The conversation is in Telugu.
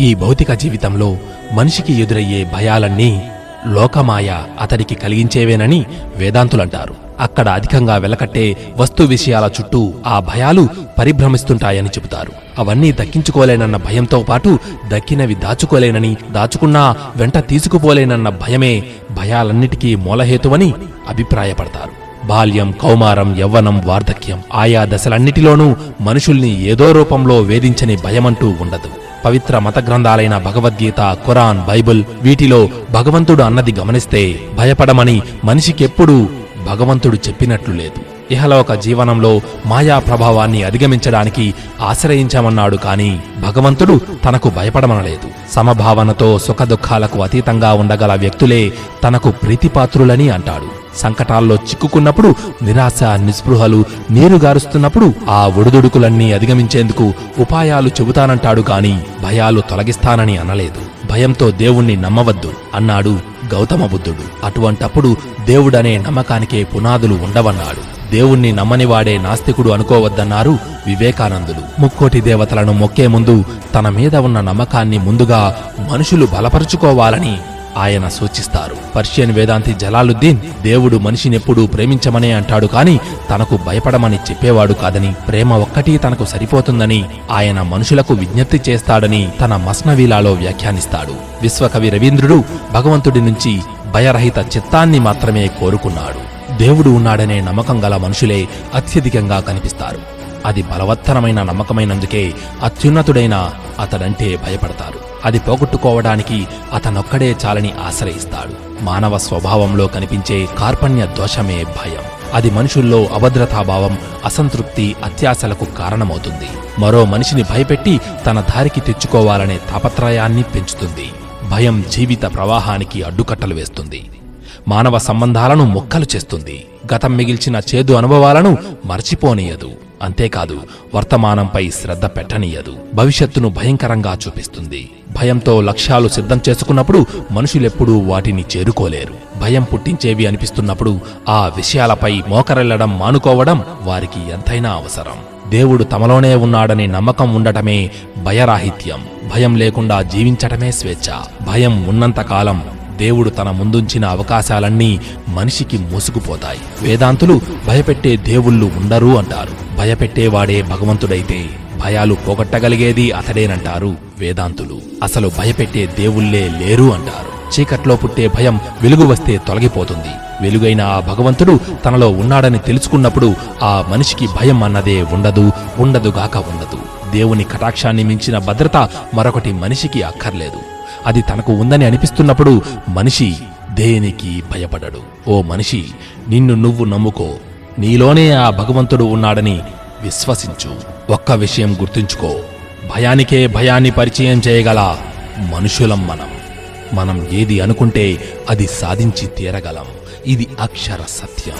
ఈ భౌతిక జీవితంలో మనిషికి ఎదురయ్యే భయాలన్నీ లోకమాయ అతడికి కలిగించేవేనని వేదాంతులంటారు. అక్కడ అధికంగా వెలకట్టే వస్తు విషయాల చుట్టూ ఆ భయాలు పరిభ్రమిస్తుంటాయని చెబుతారు. అవన్నీ దక్కించుకోలేనన్న భయంతో పాటు దక్కినవి దాచుకోలేనని దాచుకున్నా వెంట తీసుకుపోలేనన్న భయమే భయాలన్నిటికీ మూలహేతువని అభిప్రాయపడతారు. బాల్యం కౌమారం యవ్వనం వార్ధక్యం ఆయా దశలన్నిటిలోనూ మనుషుల్ని ఏదో రూపంలో వేధించని భయమంటూ ఉండదు. పవిత్ర మత గ్రంథాలైన భగవద్గీత ఖురాన్ బైబిల్ వీటిలో భగవంతుడు అన్నది గమనిస్తే భయపడమని మనిషికెప్పుడూ భగవంతుడు చెప్పినట్లు లేదు. ఇహలోక జీవనంలో మాయా ప్రభావాన్ని అధిగమించడానికి ఆశ్రయించామన్నాడు కాని భగవంతుడు తనకు భయపడమనలేదు. సమభావనతో సుఖదుఖాలకు అతీతంగా ఉండగల వ్యక్తులే తనకు ప్రీతిపాత్రులని అంటాడు. సంకటాల్లో చిక్కుకున్నప్పుడు నిరాశ నిస్పృహలు నీరుగారుస్తున్నప్పుడు ఆ ఒడిదుడుకులన్నీ అధిగమించేందుకు ఉపాయాలు చెబుతానంటాడు గాని భయాలు తొలగిస్తానని అనలేదు. భయంతో దేవుణ్ణి నమ్మవద్దు అన్నాడు గౌతమ బుద్ధుడు అటువంటప్పుడు దేవుడనే నమ్మకానికే పునాదులు ఉండవన్నాడు. దేవుణ్ణి నమ్మనివాడే నాస్తికుడు అనుకోవద్దన్నారు వివేకానందులు ముక్కోటి దేవతలను మొక్కే ముందు తన మీద ఉన్న నమ్మకాన్ని ముందుగా మనుషులు బలపరుచుకోవాలని ఆయన సూచిస్తారు. పర్షియన్ వేదాంతి జలాలుద్దీన్ దేవుడు మనిషినెప్పుడూ ప్రేమించమనే అంటాడు కాని తనకు భయపడమని చెప్పేవాడు కాదని ప్రేమ ఒక్కటి తనకు సరిపోతుందని ఆయన మనుషులకు విజ్ఞప్తి చేస్తాడని తన మస్నవీలాలో వ్యాఖ్యానిస్తాడు. విశ్వకవి రవీంద్రుడు భగవంతుడి నుంచి భయరహిత చిత్తాన్ని మాత్రమే కోరుకున్నాడు. దేవుడు ఉన్నాడనే నమ్మకం గల మనుషులే అత్యధికంగా కనిపిస్తారు. అది బలవత్తరమైన నమ్మకమైనందుకే అత్యున్నతుడైన అతడంటే భయపడతారు. అది పోగొట్టుకోవడానికి అతనొక్కడే చాలని ఆశ్రయిస్తాడు. మానవ స్వభావంలో కనిపించే కార్పణ్య దోషమే భయం. అది మనుషుల్లో అభద్రతాభావం అసంతృప్తి అత్యాశలకు కారణమవుతుంది. మరో మనిషిని భయపెట్టి తన దారికి తెచ్చుకోవాలనే తాపత్రయాన్ని పెంచుతుంది. భయం జీవిత ప్రవాహానికి అడ్డుకట్టలు వేస్తుంది. మానవ సంబంధాలను మొక్కలు చేస్తుంది. గతం మిగిల్చిన చేదు అనుభవాలను మర్చిపోనీయదు. అంతేకాదు వర్తమానంపై శ్రద్ధ పెట్టనీయదు. భవిష్యత్తును భయంకరంగా చూపిస్తుంది. భయంతో లక్ష్యాలు సిద్ధం చేసుకున్నప్పుడు మనుషులెప్పుడూ వాటిని చేరుకోలేరు. భయం పుట్టించేవి అనిపిస్తున్నప్పుడు ఆ విషయాలపై మోకరెళ్ళడం మానుకోవడం వారికి ఎంతైనా అవసరం. దేవుడు తమలోనే ఉన్నాడనే నమ్మకం ఉండటమే భయరాహిత్యం. భయం లేకుండా జీవించటమే స్వేచ్ఛ. భయం ఉన్నంతకాలం దేవుడు తన ముందుంచిన అవకాశాలన్నీ మనిషికి మోసుకుపోతాయి. వేదాంతులు భయపెట్టే దేవుళ్ళు ఉండరు అంటారు. భయపెట్టేవాడే భగవంతుడైతే భయాలు పోగొట్టగలిగేది అతడేనంటారు వేదాంతులు. అసలు భయపెట్టే దేవుళ్ళే లేరు అంటారు. చీకట్లో పుట్టే భయం వెలుగు వస్తే తొలగిపోతుంది. వెలుగైన ఆ భగవంతుడు తనలో ఉన్నాడని తెలుసుకున్నప్పుడు ఆ మనిషికి భయం అన్నదే ఉండదు ఉండదుగాక ఉండదు. దేవుని కటాక్షాన్ని మించిన భద్రత మరొకటి మనిషికి అక్కర్లేదు. అది తనకు ఉందని అనిపిస్తున్నప్పుడు మనిషి దేనికి భయపడడు? ఓ మనిషి నిన్ను నువ్వు నమ్ముకో. నీలోనే ఆ భగవంతుడు ఉన్నాడని విశ్వసించు. ఒక్క విషయం గుర్తుంచుకో. భయానికే భయాన్ని పరిచయం చేయగల మనుషులం మనం. మనం ఏది అనుకుంటే అది సాధించి తీరగలం. ఇది అక్షర సత్యం.